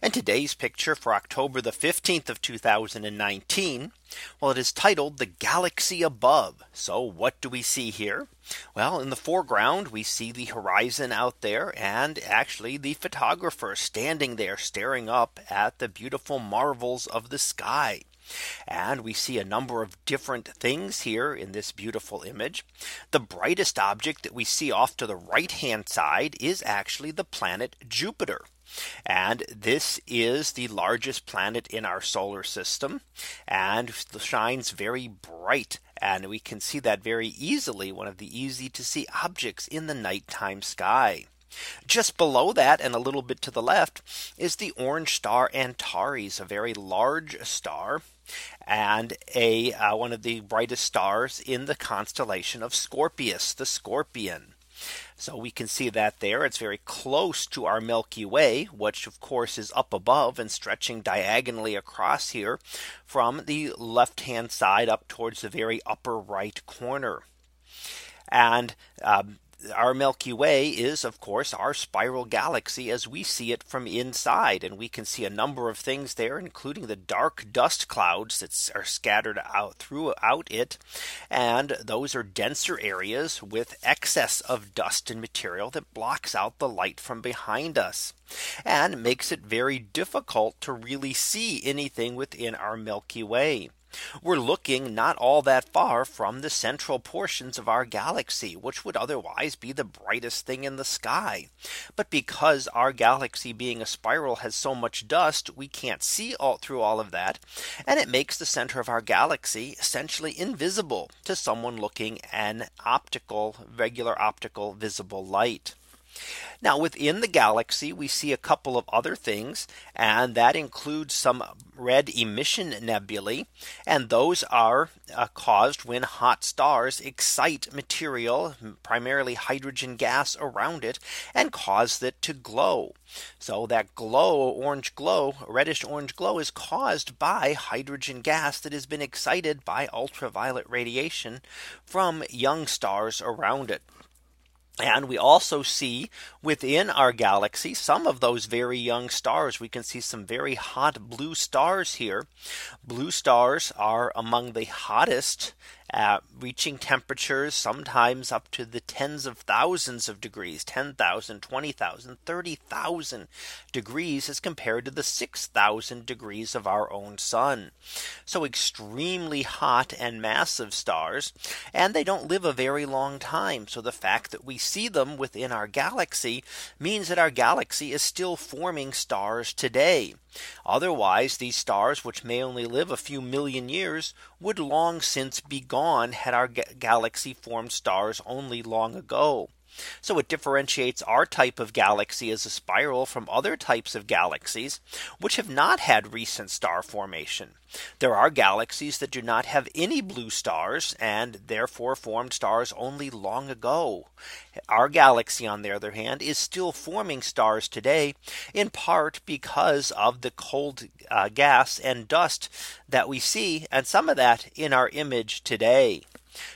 And today's picture for October the 15th of 2019. Well, it is titled the galaxy above. So what do we see here? Well, in the foreground, we see the horizon out there and actually the photographer standing there staring up at the beautiful marvels of the sky. And we see a number of different things here in this beautiful image. The brightest object that we see off to the right hand side is actually the planet Jupiter. And this is the largest planet in our solar system and shines very bright. And we can see that very easily one of the easy to see objects in the nighttime sky. Just below that and a little bit to the left is the orange star Antares, a very large star and a uh, one of the brightest stars in the constellation of Scorpius, the scorpion. So we can see that there it's very close to our Milky Way, which of course is up above and stretching diagonally across here from the left hand side up towards the very upper right corner. And um, our Milky Way is of course our spiral galaxy as we see it from inside and we can see a number of things there including the dark dust clouds that are scattered out throughout it and those are denser areas with excess of dust and material that blocks out the light from behind us and makes it very difficult to really see anything within our Milky Way. We're looking not all that far from the central portions of our galaxy, which would otherwise be the brightest thing in the sky. But because our galaxy being a spiral has so much dust, we can't see all through all of that. And it makes the center of our galaxy essentially invisible to someone looking an optical regular optical visible light. Now within the galaxy, we see a couple of other things, and that includes some red emission nebulae. And those are uh, caused when hot stars excite material, primarily hydrogen gas around it, and cause it to glow. So that glow, orange glow, reddish orange glow is caused by hydrogen gas that has been excited by ultraviolet radiation from young stars around it. And we also see within our galaxy some of those very young stars. We can see some very hot blue stars here. Blue stars are among the hottest uh, reaching temperatures sometimes up to the tens of thousands of degrees 10,000 20,000 30,000 degrees as compared to the 6,000 degrees of our own sun. So extremely hot and massive stars and they don't live a very long time. So the fact that we see them within our galaxy means that our galaxy is still forming stars today. Otherwise, these stars, which may only live a few million years, would long since be gone had our galaxy formed stars only long ago. So it differentiates our type of galaxy as a spiral from other types of galaxies, which have not had recent star formation. There are galaxies that do not have any blue stars and therefore formed stars only long ago. Our galaxy, on the other hand, is still forming stars today, in part because of the cold uh, gas and dust that we see, and some of that in our image today.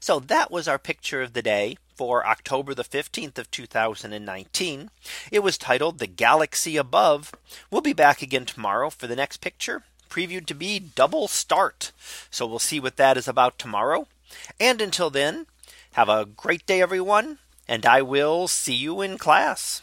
So that was our picture of the day for October the 15th of 2019. It was titled the galaxy above. We'll be back again tomorrow for the next picture previewed to be double start. So we'll see what that is about tomorrow. And until then, have a great day, everyone. And I will see you in class.